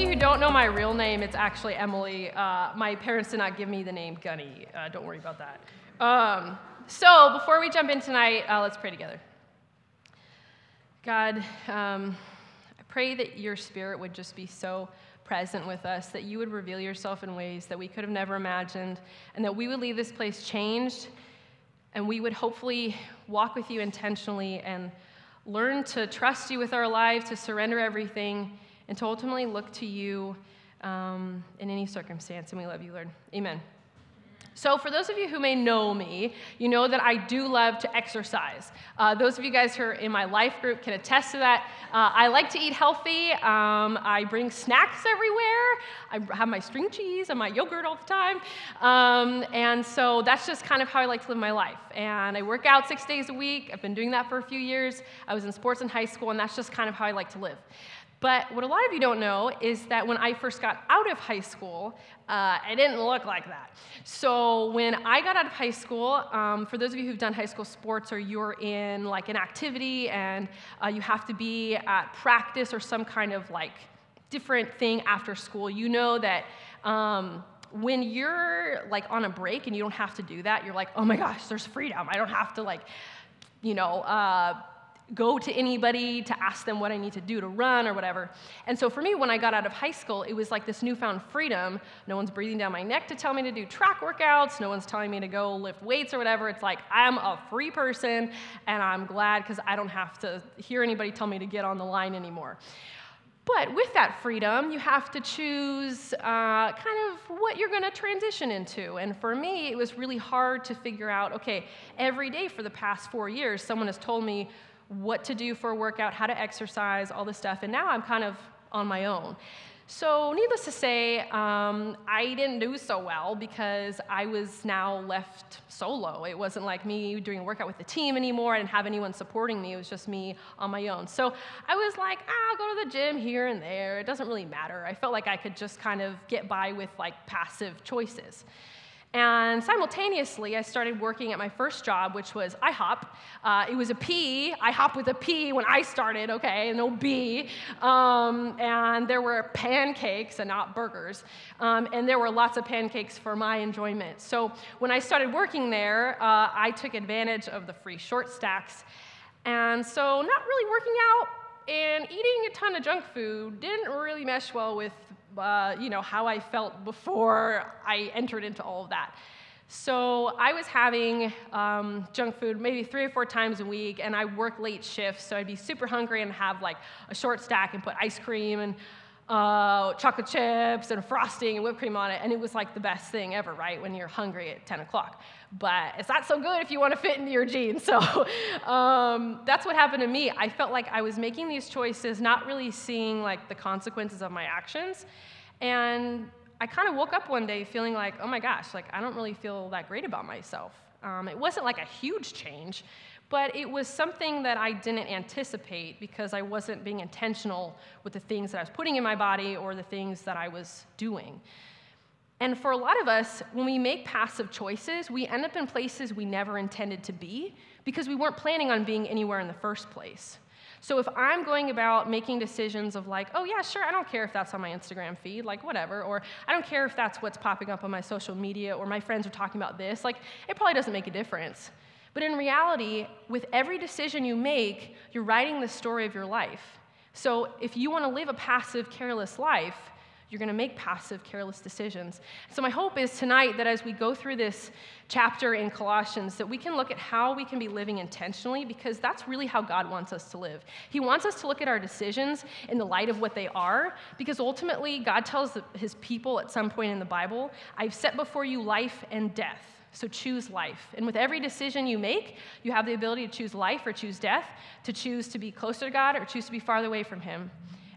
You who don't know my real name, it's actually Emily. Uh, my parents did not give me the name Gunny. Uh, don't worry about that. Um, so before we jump in tonight, uh, let's pray together. God, um, I pray that your spirit would just be so present with us, that you would reveal yourself in ways that we could have never imagined, and that we would leave this place changed, and we would hopefully walk with you intentionally and learn to trust you with our lives, to surrender everything, and to ultimately look to you um, in any circumstance. And we love you, Lord. Amen. So, for those of you who may know me, you know that I do love to exercise. Uh, those of you guys who are in my life group can attest to that. Uh, I like to eat healthy. Um, I bring snacks everywhere. I have my string cheese and my yogurt all the time. Um, and so that's just kind of how I like to live my life. And I work out six days a week. I've been doing that for a few years. I was in sports in high school, and that's just kind of how I like to live. But what a lot of you don't know is that when I first got out of high school, uh, I didn't look like that. So when I got out of high school, um, for those of you who've done high school sports or you're in like an activity and uh, you have to be at practice or some kind of like different thing after school, you know that. Um, when you're like on a break and you don't have to do that, you're like, oh my gosh, there's freedom. I don't have to like, you know, uh, go to anybody to ask them what I need to do to run or whatever. And so for me, when I got out of high school, it was like this newfound freedom. No one's breathing down my neck to tell me to do track workouts. No one's telling me to go lift weights or whatever. It's like I'm a free person, and I'm glad because I don't have to hear anybody tell me to get on the line anymore. But with that freedom, you have to choose uh, kind of what you're going to transition into. And for me, it was really hard to figure out okay, every day for the past four years, someone has told me what to do for a workout, how to exercise, all this stuff. And now I'm kind of on my own. So, needless to say, um, I didn't do so well because I was now left solo. It wasn't like me doing a workout with the team anymore. I didn't have anyone supporting me. It was just me on my own. So, I was like, ah, I'll go to the gym here and there. It doesn't really matter. I felt like I could just kind of get by with like passive choices. And simultaneously, I started working at my first job, which was IHOP. Uh, it was a P, IHOP with a P when I started, okay, no B. Um, and there were pancakes and not burgers. Um, and there were lots of pancakes for my enjoyment. So when I started working there, uh, I took advantage of the free short stacks. And so, not really working out and eating a ton of junk food didn't really mesh well with uh, you know, how I felt before I entered into all of that. So I was having um, junk food maybe three or four times a week, and I work late shifts, so I'd be super hungry and have like a short stack and put ice cream and uh, chocolate chips and frosting and whipped cream on it, and it was like the best thing ever, right? When you're hungry at 10 o'clock. But it's not so good if you want to fit into your jeans. So um, that's what happened to me. I felt like I was making these choices, not really seeing like the consequences of my actions, and I kind of woke up one day feeling like, oh my gosh, like I don't really feel that great about myself. Um, it wasn't like a huge change, but it was something that I didn't anticipate because I wasn't being intentional with the things that I was putting in my body or the things that I was doing. And for a lot of us, when we make passive choices, we end up in places we never intended to be because we weren't planning on being anywhere in the first place. So if I'm going about making decisions of like, oh yeah, sure, I don't care if that's on my Instagram feed, like whatever, or I don't care if that's what's popping up on my social media or my friends are talking about this, like it probably doesn't make a difference. But in reality, with every decision you make, you're writing the story of your life. So if you want to live a passive, careless life, you're going to make passive, careless decisions. So, my hope is tonight that as we go through this chapter in Colossians, that we can look at how we can be living intentionally because that's really how God wants us to live. He wants us to look at our decisions in the light of what they are because ultimately, God tells his people at some point in the Bible, I've set before you life and death. So choose life. And with every decision you make, you have the ability to choose life or choose death, to choose to be closer to God or choose to be farther away from Him.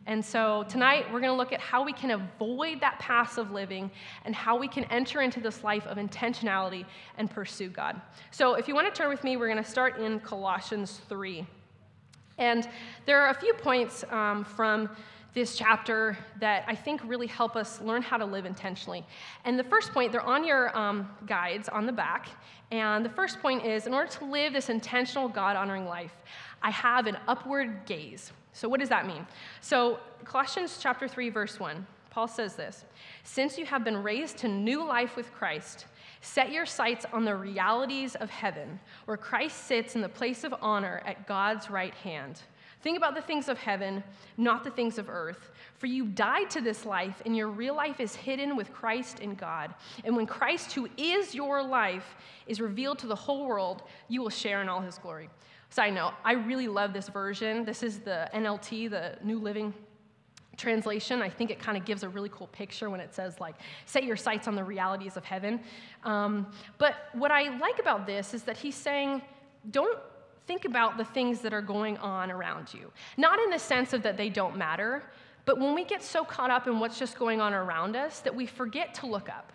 And so tonight we're going to look at how we can avoid that passive living and how we can enter into this life of intentionality and pursue God. So if you want to turn with me, we're going to start in Colossians 3. And there are a few points um, from this chapter that I think really help us learn how to live intentionally. And the first point, they're on your um, guides on the back. And the first point is in order to live this intentional, God honoring life, I have an upward gaze. So, what does that mean? So, Colossians chapter 3, verse 1, Paul says this Since you have been raised to new life with Christ, set your sights on the realities of heaven, where Christ sits in the place of honor at God's right hand. Think about the things of heaven, not the things of earth. For you died to this life, and your real life is hidden with Christ in God. And when Christ, who is your life, is revealed to the whole world, you will share in all his glory. Side note, I really love this version. This is the NLT, the New Living Translation. I think it kind of gives a really cool picture when it says, like, set your sights on the realities of heaven. Um, but what I like about this is that he's saying, don't think about the things that are going on around you. Not in the sense of that they don't matter, but when we get so caught up in what's just going on around us that we forget to look up.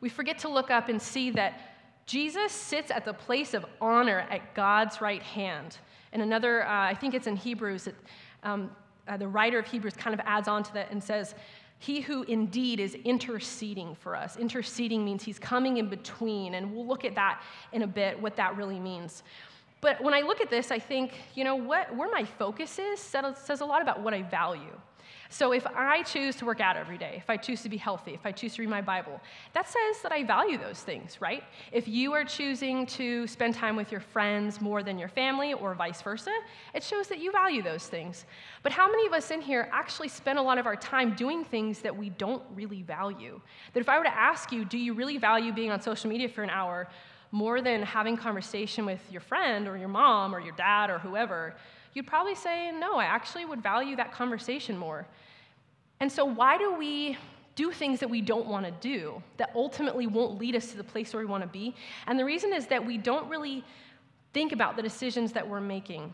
We forget to look up and see that Jesus sits at the place of honor at God's right hand. And another, uh, I think it's in Hebrews, it, um, uh, the writer of Hebrews kind of adds on to that and says, He who indeed is interceding for us. Interceding means he's coming in between, and we'll look at that in a bit, what that really means. But when I look at this, I think, you know, what, where my focus is says a lot about what I value. So if I choose to work out every day, if I choose to be healthy, if I choose to read my Bible, that says that I value those things, right? If you are choosing to spend time with your friends more than your family or vice versa, it shows that you value those things. But how many of us in here actually spend a lot of our time doing things that we don't really value? That if I were to ask you, do you really value being on social media for an hour more than having conversation with your friend or your mom or your dad or whoever? You'd probably say, no, I actually would value that conversation more. And so, why do we do things that we don't want to do that ultimately won't lead us to the place where we want to be? And the reason is that we don't really think about the decisions that we're making.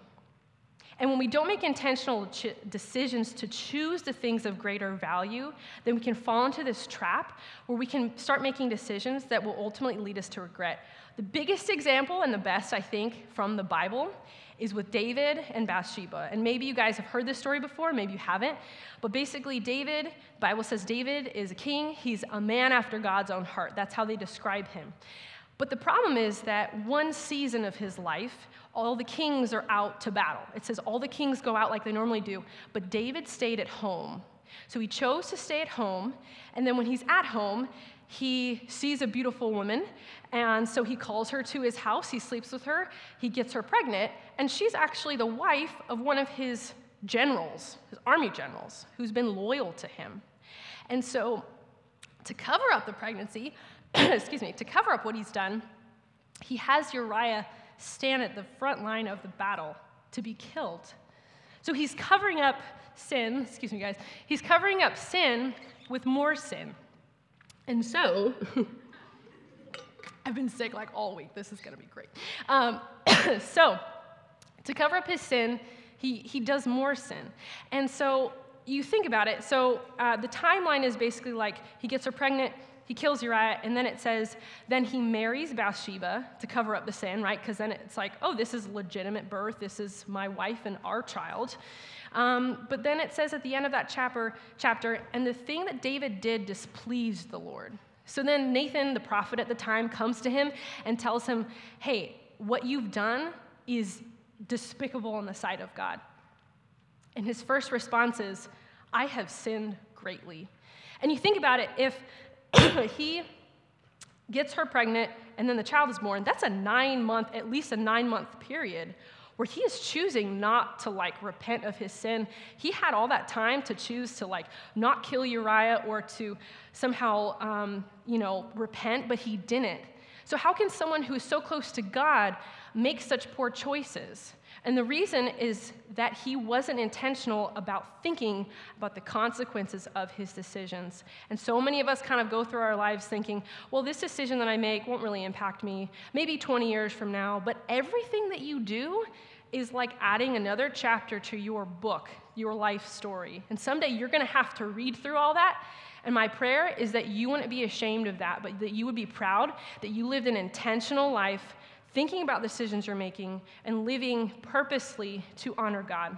And when we don't make intentional ch- decisions to choose the things of greater value, then we can fall into this trap where we can start making decisions that will ultimately lead us to regret. The biggest example and the best, I think, from the Bible is with David and Bathsheba. And maybe you guys have heard this story before, maybe you haven't. But basically, David, Bible says David is a king. He's a man after God's own heart. That's how they describe him. But the problem is that one season of his life, all the kings are out to battle. It says all the kings go out like they normally do, but David stayed at home. So he chose to stay at home, and then when he's at home, he sees a beautiful woman, and so he calls her to his house. He sleeps with her, he gets her pregnant, and she's actually the wife of one of his generals, his army generals, who's been loyal to him. And so, to cover up the pregnancy, excuse me, to cover up what he's done, he has Uriah stand at the front line of the battle to be killed. So he's covering up sin, excuse me, guys, he's covering up sin with more sin. And so, I've been sick like all week. This is going to be great. Um, so, to cover up his sin, he, he does more sin. And so, you think about it. So, uh, the timeline is basically like he gets her pregnant, he kills Uriah, and then it says, then he marries Bathsheba to cover up the sin, right? Because then it's like, oh, this is legitimate birth. This is my wife and our child. Um, but then it says at the end of that chapter, chapter, and the thing that David did displeased the Lord. So then Nathan, the prophet at the time, comes to him and tells him, hey, what you've done is despicable in the sight of God. And his first response is, I have sinned greatly. And you think about it, if he gets her pregnant and then the child is born, that's a nine month, at least a nine month period where he is choosing not to like repent of his sin. He had all that time to choose to like not kill Uriah or to somehow, um, you know, repent, but he didn't. So, how can someone who is so close to God make such poor choices? And the reason is that he wasn't intentional about thinking about the consequences of his decisions. And so many of us kind of go through our lives thinking, well, this decision that I make won't really impact me, maybe 20 years from now. But everything that you do is like adding another chapter to your book, your life story. And someday you're going to have to read through all that. And my prayer is that you wouldn't be ashamed of that, but that you would be proud that you lived an intentional life, thinking about decisions you're making, and living purposely to honor God.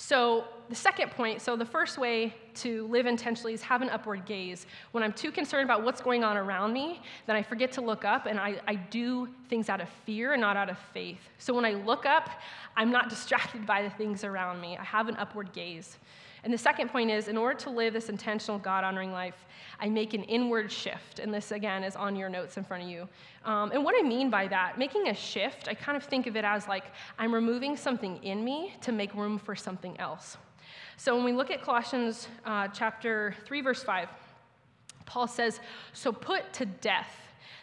So, the second point so, the first way to live intentionally is have an upward gaze. When I'm too concerned about what's going on around me, then I forget to look up and I, I do things out of fear and not out of faith. So, when I look up, I'm not distracted by the things around me. I have an upward gaze. And the second point is in order to live this intentional, God honoring life, I make an inward shift. And this, again, is on your notes in front of you. Um, and what I mean by that, making a shift, I kind of think of it as like I'm removing something in me to make room for something else. So when we look at Colossians uh, chapter 3, verse 5, Paul says, So put to death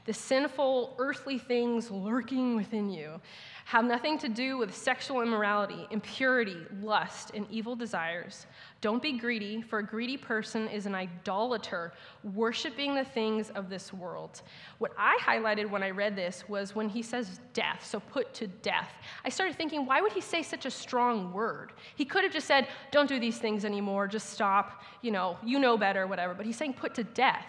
the sinful earthly things lurking within you have nothing to do with sexual immorality, impurity, lust, and evil desires. Don't be greedy, for a greedy person is an idolater, worshiping the things of this world. What I highlighted when I read this was when he says death, so put to death. I started thinking, why would he say such a strong word? He could have just said, don't do these things anymore, just stop, you know, you know better, whatever. But he's saying put to death.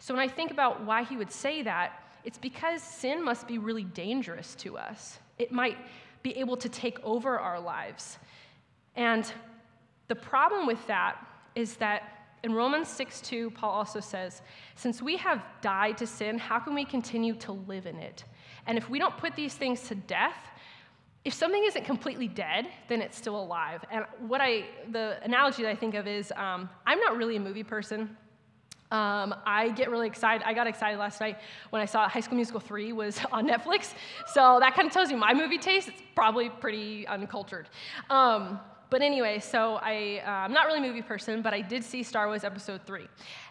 So when I think about why he would say that, it's because sin must be really dangerous to us. It might be able to take over our lives. And the problem with that is that in Romans 6 2, Paul also says, Since we have died to sin, how can we continue to live in it? And if we don't put these things to death, if something isn't completely dead, then it's still alive. And what I, the analogy that I think of is um, I'm not really a movie person. Um, I get really excited. I got excited last night when I saw High School Musical 3 was on Netflix. So that kind of tells you my movie taste. It's probably pretty uncultured. Um, but anyway, so I, uh, I'm not really a movie person, but I did see Star Wars Episode 3.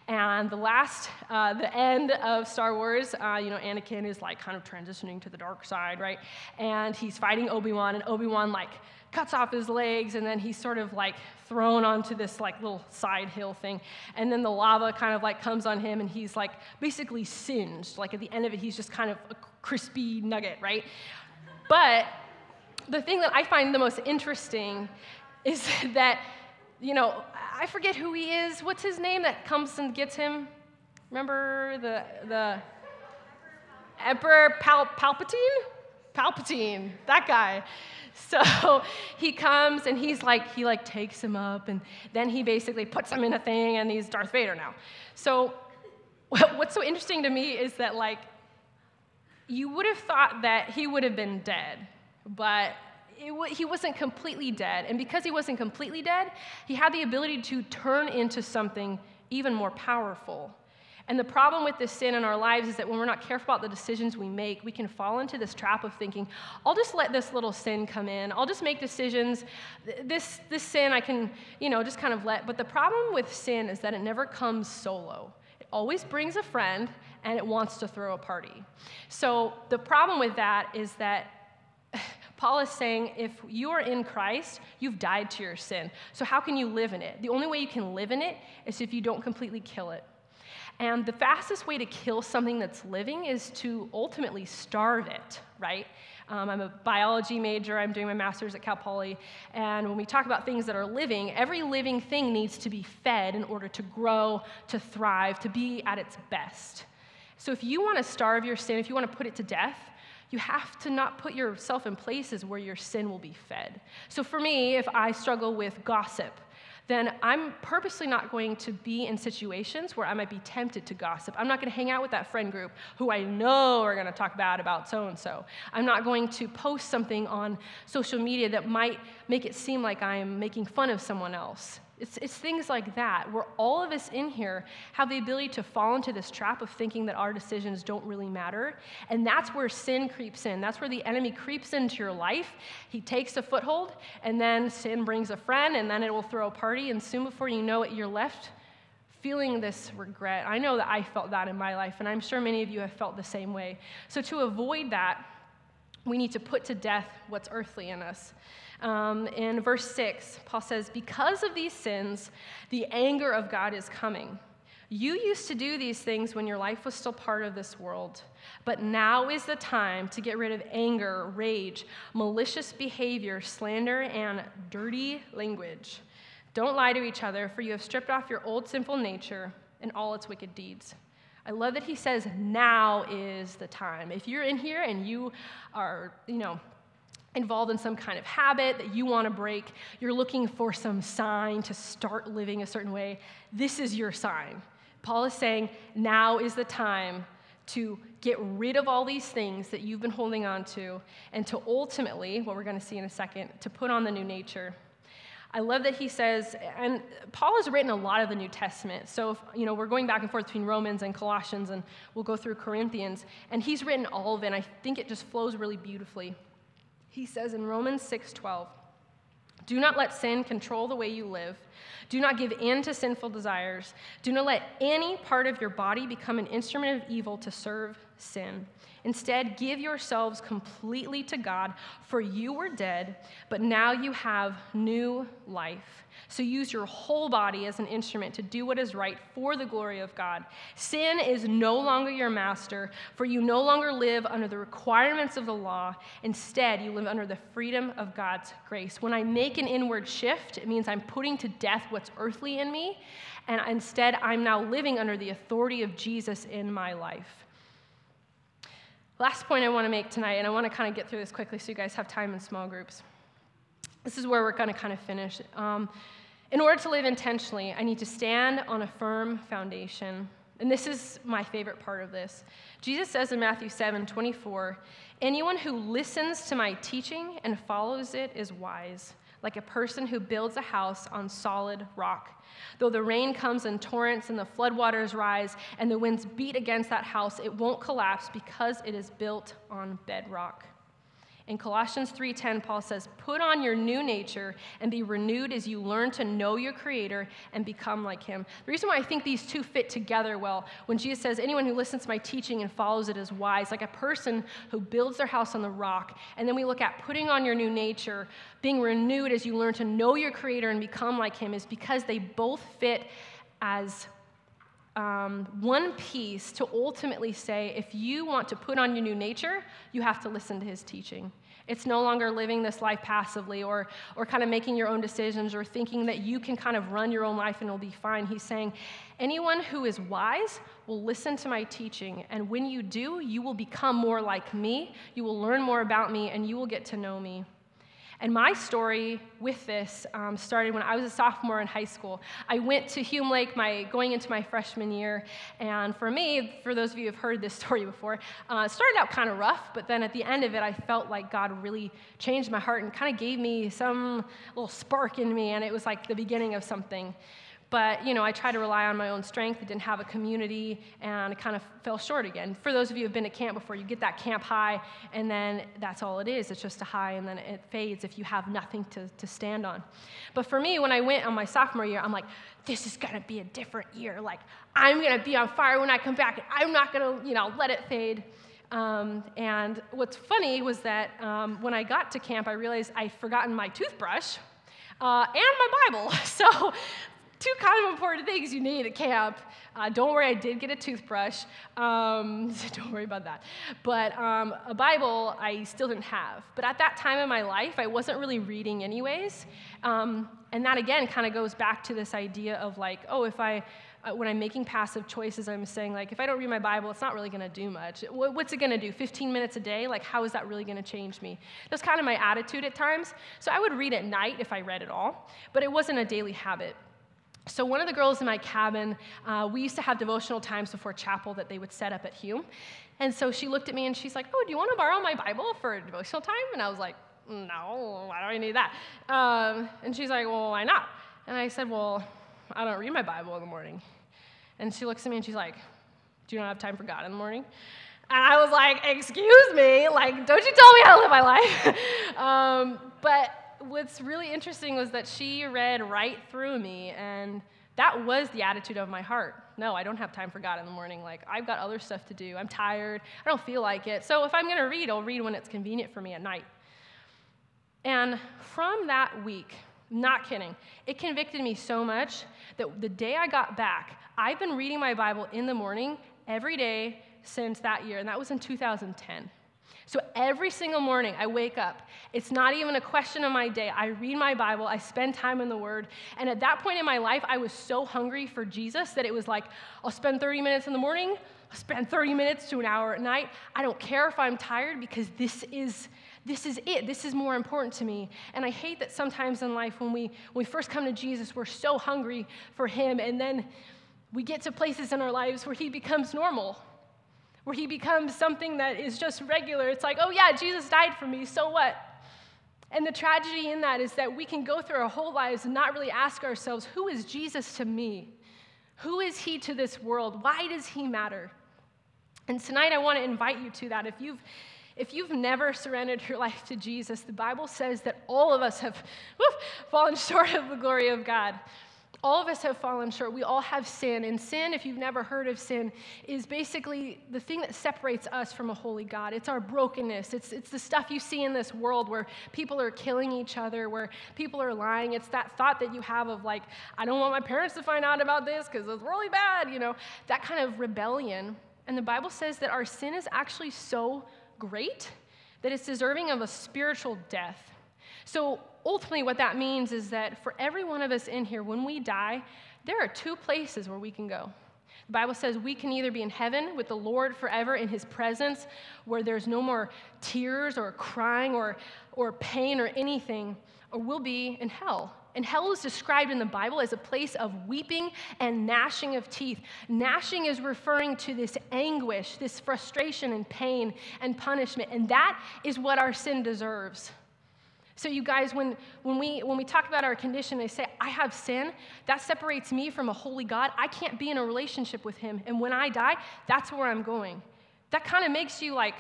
And the last, uh, the end of Star Wars, uh, you know, Anakin is like kind of transitioning to the dark side, right? And he's fighting Obi Wan, and Obi Wan like cuts off his legs, and then he's sort of like thrown onto this like little side hill thing. And then the lava kind of like comes on him, and he's like basically singed. Like at the end of it, he's just kind of a crispy nugget, right? But the thing that I find the most interesting is that, you know, I forget who he is. What's his name that comes and gets him? Remember the, the Emperor Pal- Palpatine? Palpatine, that guy. So he comes and he's like, he like takes him up and then he basically puts him in a thing and he's Darth Vader now. So what's so interesting to me is that like, you would have thought that he would have been dead, but he wasn't completely dead. And because he wasn't completely dead, he had the ability to turn into something even more powerful. And the problem with this sin in our lives is that when we're not careful about the decisions we make, we can fall into this trap of thinking, I'll just let this little sin come in. I'll just make decisions. This, this sin I can, you know, just kind of let. But the problem with sin is that it never comes solo. It always brings a friend and it wants to throw a party. So the problem with that is that Paul is saying if you are in Christ, you've died to your sin. So, how can you live in it? The only way you can live in it is if you don't completely kill it. And the fastest way to kill something that's living is to ultimately starve it, right? Um, I'm a biology major, I'm doing my master's at Cal Poly, and when we talk about things that are living, every living thing needs to be fed in order to grow, to thrive, to be at its best. So if you want to starve your sin, if you want to put it to death, you have to not put yourself in places where your sin will be fed. So for me, if I struggle with gossip, then I'm purposely not going to be in situations where I might be tempted to gossip. I'm not going to hang out with that friend group who I know are going to talk bad about so and so. I'm not going to post something on social media that might make it seem like I am making fun of someone else. It's, it's things like that, where all of us in here have the ability to fall into this trap of thinking that our decisions don't really matter. And that's where sin creeps in. That's where the enemy creeps into your life. He takes a foothold, and then sin brings a friend, and then it will throw a party. And soon before you know it, you're left feeling this regret. I know that I felt that in my life, and I'm sure many of you have felt the same way. So to avoid that, we need to put to death what's earthly in us. Um, in verse 6, Paul says, Because of these sins, the anger of God is coming. You used to do these things when your life was still part of this world, but now is the time to get rid of anger, rage, malicious behavior, slander, and dirty language. Don't lie to each other, for you have stripped off your old sinful nature and all its wicked deeds. I love that he says, now is the time. If you're in here and you are, you know, involved in some kind of habit that you want to break, you're looking for some sign to start living a certain way, this is your sign. Paul is saying, now is the time to get rid of all these things that you've been holding on to, and to ultimately, what we're going to see in a second, to put on the new nature. I love that he says, and Paul has written a lot of the New Testament. So, if, you know, we're going back and forth between Romans and Colossians, and we'll go through Corinthians, and he's written all of it. And I think it just flows really beautifully. He says in Romans 6:12, "Do not let sin control the way you live. Do not give in to sinful desires. Do not let any part of your body become an instrument of evil to serve sin. Instead, give yourselves completely to God, for you were dead, but now you have new life. So use your whole body as an instrument to do what is right for the glory of God. Sin is no longer your master, for you no longer live under the requirements of the law. Instead, you live under the freedom of God's grace. When I make an inward shift, it means I'm putting to death what's earthly in me, and instead, I'm now living under the authority of Jesus in my life. Last point I want to make tonight, and I want to kind of get through this quickly so you guys have time in small groups. This is where we're going to kind of finish. Um, in order to live intentionally, I need to stand on a firm foundation. And this is my favorite part of this. Jesus says in Matthew 7 24, Anyone who listens to my teaching and follows it is wise, like a person who builds a house on solid rock. Though the rain comes in torrents and the floodwaters rise and the winds beat against that house, it won't collapse because it is built on bedrock. In Colossians 3:10 Paul says, "Put on your new nature and be renewed as you learn to know your creator and become like him." The reason why I think these two fit together well, when Jesus says, "Anyone who listens to my teaching and follows it is wise," like a person who builds their house on the rock, and then we look at putting on your new nature, being renewed as you learn to know your creator and become like him is because they both fit as um, one piece to ultimately say if you want to put on your new nature, you have to listen to his teaching. It's no longer living this life passively or, or kind of making your own decisions or thinking that you can kind of run your own life and it'll be fine. He's saying, anyone who is wise will listen to my teaching. And when you do, you will become more like me. You will learn more about me and you will get to know me. And my story with this um, started when I was a sophomore in high school. I went to Hume Lake my, going into my freshman year, and for me, for those of you who have heard this story before, uh, it started out kind of rough, but then at the end of it, I felt like God really changed my heart and kind of gave me some little spark in me, and it was like the beginning of something. But, you know, I tried to rely on my own strength. I didn't have a community, and I kind of fell short again. For those of you who have been to camp before, you get that camp high, and then that's all it is. It's just a high, and then it fades if you have nothing to, to stand on. But for me, when I went on my sophomore year, I'm like, this is going to be a different year. Like, I'm going to be on fire when I come back, and I'm not going to, you know, let it fade. Um, and what's funny was that um, when I got to camp, I realized I'd forgotten my toothbrush. Uh, and my Bible. So two kind of important things you need at camp. Uh, don't worry, I did get a toothbrush. Um, so don't worry about that. But um, a Bible I still didn't have. But at that time in my life, I wasn't really reading anyways. Um, and that again kind of goes back to this idea of like, oh, if I, uh, when I'm making passive choices, I'm saying like, if I don't read my Bible, it's not really going to do much. What's it going to do? 15 minutes a day? Like, how is that really going to change me? That's kind of my attitude at times. So I would read at night if I read at all, but it wasn't a daily habit. So, one of the girls in my cabin, uh, we used to have devotional times before chapel that they would set up at Hume. And so she looked at me and she's like, Oh, do you want to borrow my Bible for devotional time? And I was like, No, why do I need that? Um, and she's like, Well, why not? And I said, Well, I don't read my Bible in the morning. And she looks at me and she's like, Do you not have time for God in the morning? And I was like, Excuse me, like, don't you tell me how to live my life. um, but what's really interesting was that she read right through me, and that was the attitude of my heart. No, I don't have time for God in the morning. Like, I've got other stuff to do. I'm tired. I don't feel like it. So if I'm going to read, I'll read when it's convenient for me at night. And from that week, Not kidding. It convicted me so much that the day I got back, I've been reading my Bible in the morning every day since that year, and that was in 2010. So every single morning I wake up, it's not even a question of my day. I read my Bible, I spend time in the Word. And at that point in my life, I was so hungry for Jesus that it was like, I'll spend 30 minutes in the morning, I'll spend 30 minutes to an hour at night. I don't care if I'm tired because this is. This is it. This is more important to me. And I hate that sometimes in life when we, when we first come to Jesus, we're so hungry for Him, and then we get to places in our lives where He becomes normal where he becomes something that is just regular. It's like, oh yeah, Jesus died for me, so what? And the tragedy in that is that we can go through our whole lives and not really ask ourselves, who is Jesus to me? Who is he to this world? Why does he matter? And tonight I want to invite you to that. If you've if you've never surrendered your life to Jesus, the Bible says that all of us have fallen short of the glory of God all of us have fallen short. We all have sin. And sin, if you've never heard of sin, is basically the thing that separates us from a holy God. It's our brokenness. It's, it's the stuff you see in this world where people are killing each other, where people are lying. It's that thought that you have of, like, I don't want my parents to find out about this because it's really bad, you know, that kind of rebellion. And the Bible says that our sin is actually so great that it's deserving of a spiritual death. So ultimately, what that means is that for every one of us in here, when we die, there are two places where we can go. The Bible says we can either be in heaven with the Lord forever in his presence, where there's no more tears or crying or, or pain or anything, or we'll be in hell. And hell is described in the Bible as a place of weeping and gnashing of teeth. Gnashing is referring to this anguish, this frustration and pain and punishment, and that is what our sin deserves. So, you guys, when, when, we, when we talk about our condition, they say, I have sin, that separates me from a holy God. I can't be in a relationship with Him. And when I die, that's where I'm going. That kind of makes you like,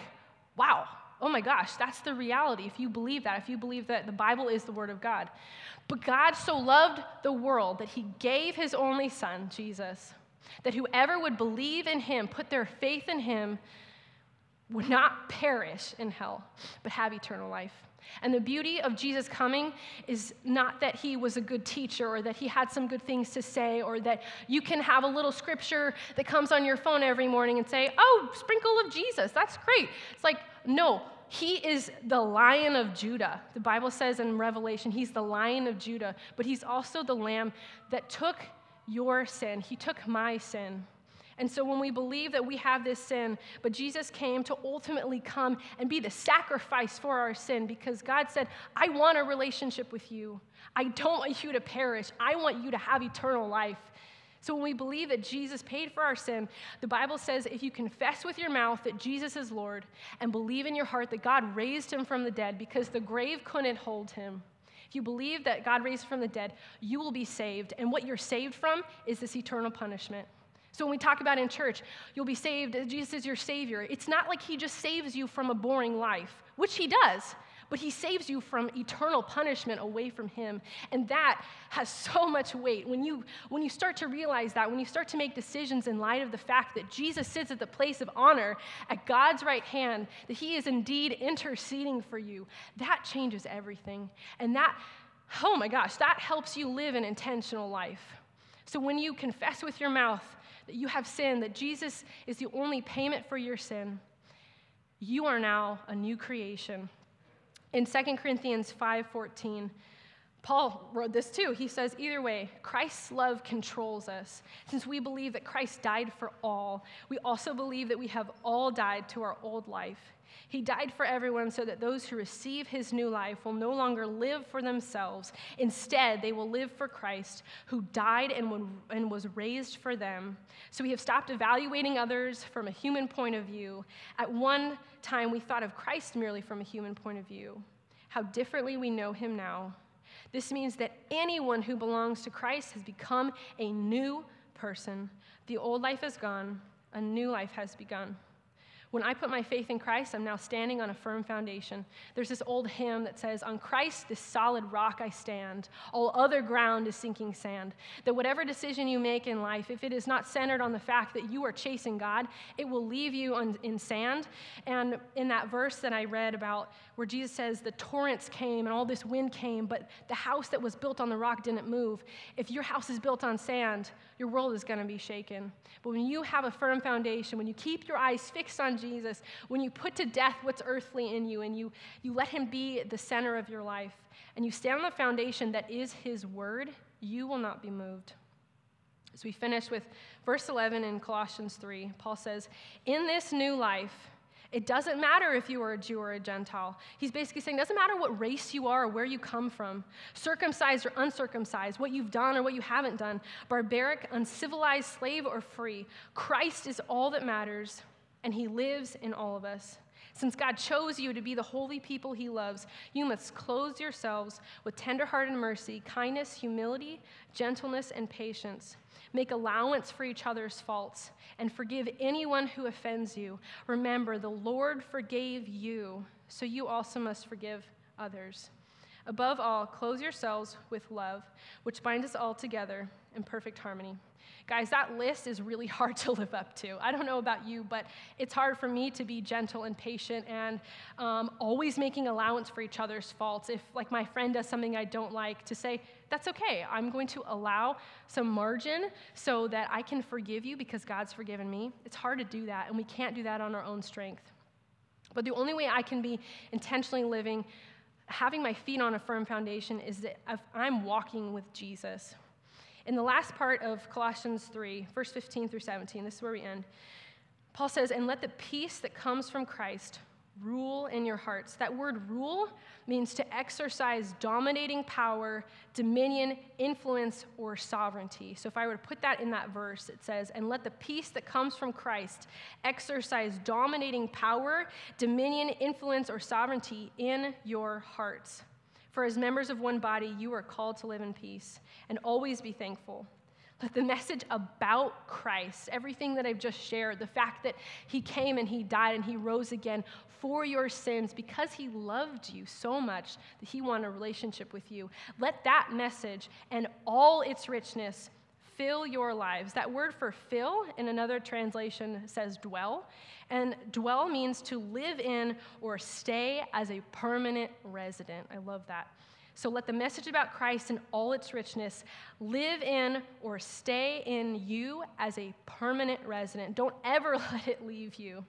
wow, oh my gosh, that's the reality. If you believe that, if you believe that the Bible is the Word of God. But God so loved the world that He gave His only Son, Jesus, that whoever would believe in Him, put their faith in Him, would not perish in hell, but have eternal life. And the beauty of Jesus coming is not that he was a good teacher or that he had some good things to say or that you can have a little scripture that comes on your phone every morning and say, oh, sprinkle of Jesus. That's great. It's like, no, he is the lion of Judah. The Bible says in Revelation, he's the lion of Judah, but he's also the lamb that took your sin, he took my sin. And so when we believe that we have this sin, but Jesus came to ultimately come and be the sacrifice for our sin because God said, I want a relationship with you. I don't want you to perish. I want you to have eternal life. So when we believe that Jesus paid for our sin, the Bible says if you confess with your mouth that Jesus is Lord and believe in your heart that God raised him from the dead because the grave couldn't hold him, if you believe that God raised him from the dead, you will be saved. And what you're saved from is this eternal punishment. So when we talk about in church, you'll be saved, Jesus is your Savior. It's not like He just saves you from a boring life, which He does, but He saves you from eternal punishment away from Him. And that has so much weight. When you, when you start to realize that, when you start to make decisions in light of the fact that Jesus sits at the place of honor at God's right hand, that He is indeed interceding for you, that changes everything. And that, oh my gosh, that helps you live an intentional life. So when you confess with your mouth, that you have sinned, that Jesus is the only payment for your sin, you are now a new creation. In 2 Corinthians 5:14, Paul wrote this too. He says, Either way, Christ's love controls us. Since we believe that Christ died for all, we also believe that we have all died to our old life. He died for everyone so that those who receive his new life will no longer live for themselves. Instead, they will live for Christ, who died and was raised for them. So we have stopped evaluating others from a human point of view. At one time, we thought of Christ merely from a human point of view. How differently we know him now. This means that anyone who belongs to Christ has become a new person. The old life is gone, a new life has begun. When I put my faith in Christ, I'm now standing on a firm foundation. There's this old hymn that says, On Christ, this solid rock I stand. All other ground is sinking sand. That whatever decision you make in life, if it is not centered on the fact that you are chasing God, it will leave you on, in sand. And in that verse that I read about where Jesus says, The torrents came and all this wind came, but the house that was built on the rock didn't move. If your house is built on sand, your world is going to be shaken. But when you have a firm foundation, when you keep your eyes fixed on Jesus, when you put to death what's earthly in you and you, you let Him be the center of your life, and you stand on the foundation that is His word, you will not be moved. As we finish with verse 11 in Colossians 3, Paul says, In this new life, it doesn't matter if you are a Jew or a Gentile. He's basically saying, doesn't matter what race you are or where you come from, circumcised or uncircumcised, what you've done or what you haven't done, barbaric, uncivilized, slave or free. Christ is all that matters, and he lives in all of us. Since God chose you to be the holy people he loves, you must clothe yourselves with tenderhearted mercy, kindness, humility, gentleness, and patience. Make allowance for each other's faults and forgive anyone who offends you. Remember, the Lord forgave you, so you also must forgive others. Above all, clothe yourselves with love, which binds us all together in perfect harmony. Guys, that list is really hard to live up to. I don't know about you, but it's hard for me to be gentle and patient and um, always making allowance for each other's faults. If, like, my friend does something I don't like, to say, that's okay. I'm going to allow some margin so that I can forgive you because God's forgiven me. It's hard to do that, and we can't do that on our own strength. But the only way I can be intentionally living, having my feet on a firm foundation, is that I'm walking with Jesus. In the last part of Colossians 3, verse 15 through 17, this is where we end. Paul says, And let the peace that comes from Christ rule in your hearts. That word rule means to exercise dominating power, dominion, influence, or sovereignty. So if I were to put that in that verse, it says, And let the peace that comes from Christ exercise dominating power, dominion, influence, or sovereignty in your hearts. For as members of one body, you are called to live in peace and always be thankful. Let the message about Christ, everything that I've just shared, the fact that He came and He died and He rose again for your sins because He loved you so much that He wanted a relationship with you, let that message and all its richness fill your lives. That word for fill in another translation says dwell. And dwell means to live in or stay as a permanent resident. I love that. So let the message about Christ and all its richness live in or stay in you as a permanent resident. Don't ever let it leave you.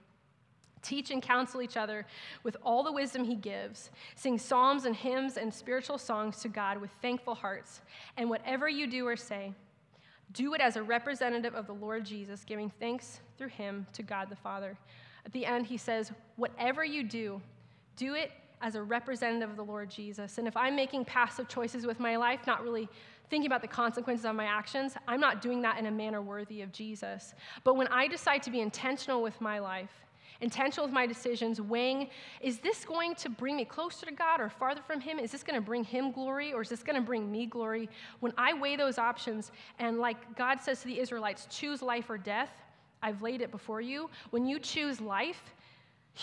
Teach and counsel each other with all the wisdom he gives. Sing psalms and hymns and spiritual songs to God with thankful hearts. And whatever you do or say, do it as a representative of the Lord Jesus, giving thanks through him to God the Father. At the end, he says, Whatever you do, do it as a representative of the Lord Jesus. And if I'm making passive choices with my life, not really thinking about the consequences of my actions, I'm not doing that in a manner worthy of Jesus. But when I decide to be intentional with my life, intentional with my decisions, weighing, is this going to bring me closer to God or farther from Him? Is this going to bring Him glory or is this going to bring me glory? When I weigh those options, and like God says to the Israelites, choose life or death, I've laid it before you. When you choose life,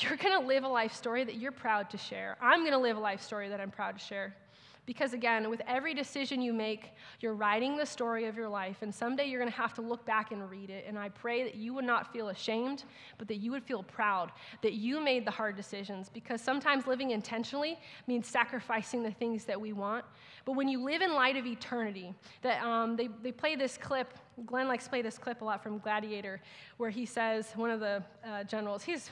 you're going to live a life story that you're proud to share. I'm going to live a life story that I'm proud to share. Because again, with every decision you make, you're writing the story of your life, and someday you're going to have to look back and read it. And I pray that you would not feel ashamed, but that you would feel proud that you made the hard decisions. Because sometimes living intentionally means sacrificing the things that we want. But when you live in light of eternity, that um, they, they play this clip. Glenn likes to play this clip a lot from Gladiator, where he says, one of the uh, generals, he's,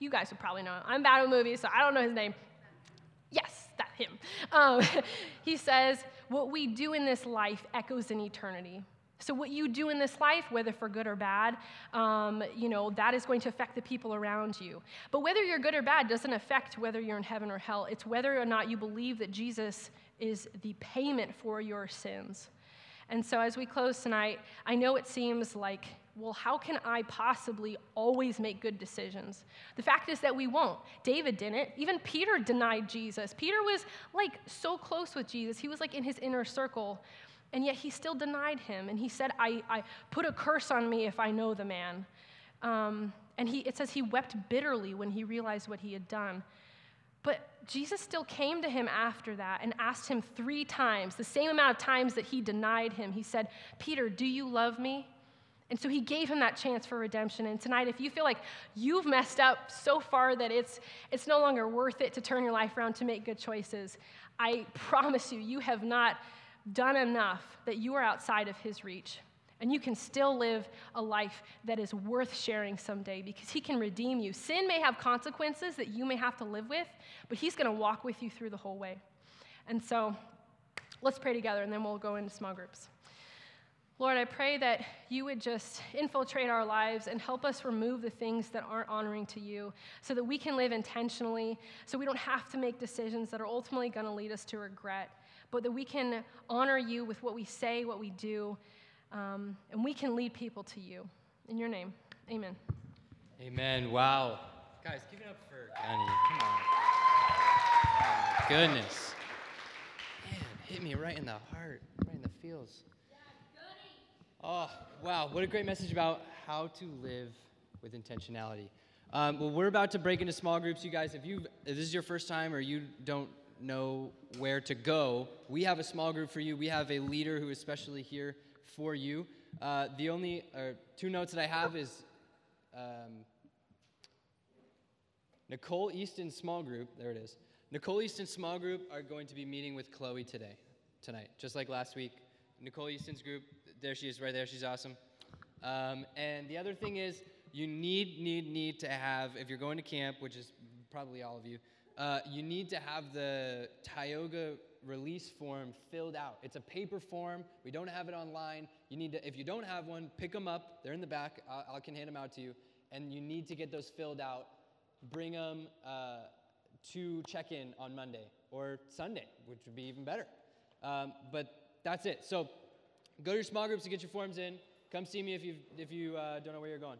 you guys would probably know. I'm bad with movies, so I don't know his name. Yes, that him. Um, he says, What we do in this life echoes in eternity. So, what you do in this life, whether for good or bad, um, you know, that is going to affect the people around you. But whether you're good or bad doesn't affect whether you're in heaven or hell. It's whether or not you believe that Jesus is the payment for your sins. And so, as we close tonight, I know it seems like well, how can I possibly always make good decisions? The fact is that we won't. David didn't. Even Peter denied Jesus. Peter was like so close with Jesus, he was like in his inner circle, and yet he still denied him. And he said, I, I put a curse on me if I know the man. Um, and he, it says he wept bitterly when he realized what he had done. But Jesus still came to him after that and asked him three times, the same amount of times that he denied him. He said, Peter, do you love me? And so he gave him that chance for redemption. And tonight, if you feel like you've messed up so far that it's, it's no longer worth it to turn your life around to make good choices, I promise you, you have not done enough that you are outside of his reach. And you can still live a life that is worth sharing someday because he can redeem you. Sin may have consequences that you may have to live with, but he's going to walk with you through the whole way. And so let's pray together and then we'll go into small groups. Lord, I pray that you would just infiltrate our lives and help us remove the things that aren't honoring to you so that we can live intentionally, so we don't have to make decisions that are ultimately going to lead us to regret, but that we can honor you with what we say, what we do, um, and we can lead people to you. In your name, amen. Amen. Wow. Guys, give it up for Gunny. Come on. Oh, goodness. Man, hit me right in the heart, right in the feels. Oh, wow. What a great message about how to live with intentionality. Um, well, we're about to break into small groups. You guys, if, you if this is your first time or you don't know where to go, we have a small group for you. We have a leader who is especially here for you. Uh, the only or two notes that I have is um, Nicole Easton small group. There it is. Nicole Easton small group are going to be meeting with Chloe today, tonight, just like last week. Nicole Easton's group, there she is, right there. She's awesome. Um, and the other thing is, you need, need, need to have, if you're going to camp, which is probably all of you, uh, you need to have the Tioga release form filled out. It's a paper form. We don't have it online. You need to, if you don't have one, pick them up. They're in the back. I, I can hand them out to you. And you need to get those filled out. Bring them uh, to check in on Monday or Sunday, which would be even better. Um, but that's it. So go to your small groups to get your forms in. Come see me if, you if you uh, don't know where you're going.